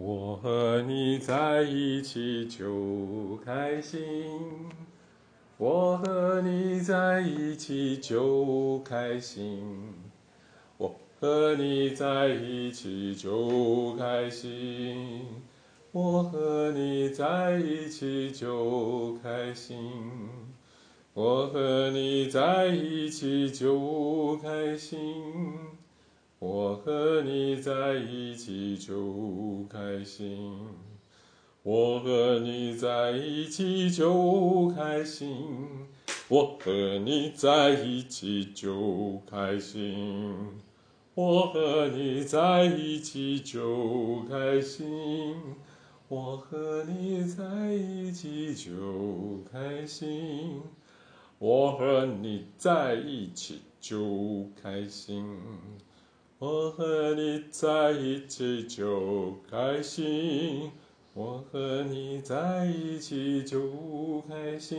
我和你在一起就开心，我和你在一起就开心，我和你在一起就开心，我和你在一起就开心，我和你在一起就开心。我和你在一起就开心，我和你在一起就开心，我和你在一起就开心，我和你在一起就开心，我和你在一起就开心，我和你在一起就开心。我和你在一起就开心，我和你在一起就开心，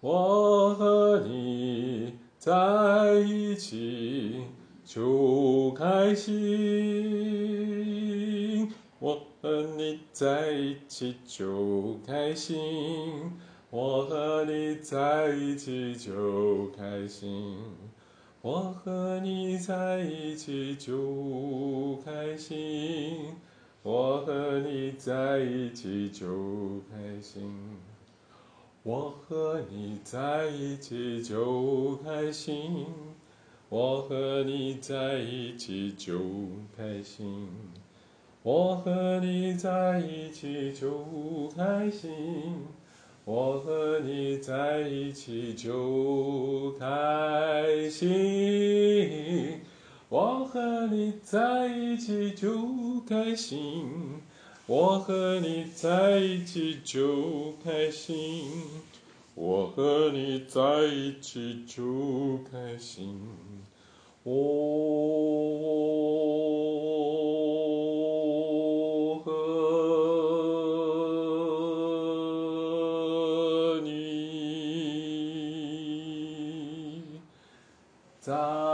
我和你在一起就开心，我和你在一起就开心，我和你在一起就开心。我和你在一起就开心，我和你在一起就开心，我和你在一起就开心，我和你在一起就开心，我和你在一起就开心。我和你在一起就开心，我和你在一起就开心，我和你在一起就开心，我和你在一起就开心，哦。在一起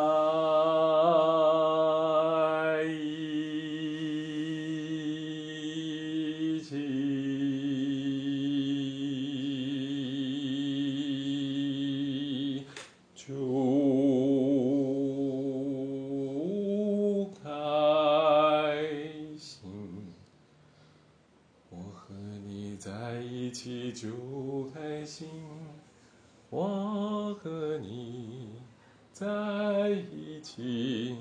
就开心。我和你在一起就开心，我和你在一起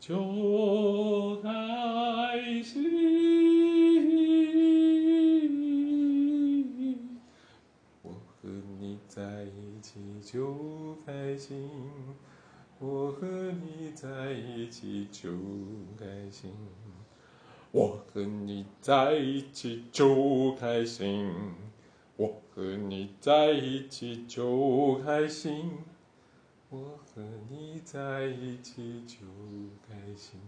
就开心。我和你在一起就开心，我和你在一起就开心。我和你在一起就开心，我和你在一起就开心，我和你在一起就开心，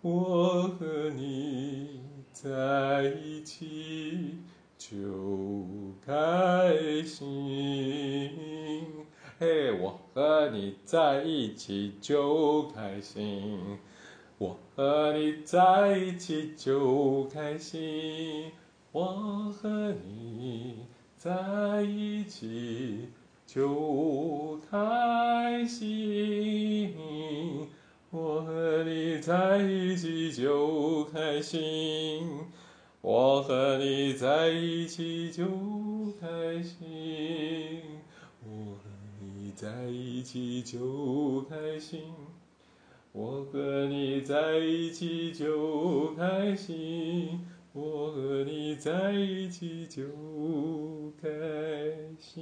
我和你在一起就开心。嘿，我和你在一起就开心。我和你在一起就开心，我和你在一起就开心，我和你在一起就开心，我和你在一起就开心，我和你在一起就开心。我和你在一起就开心，我和你在一起就开心，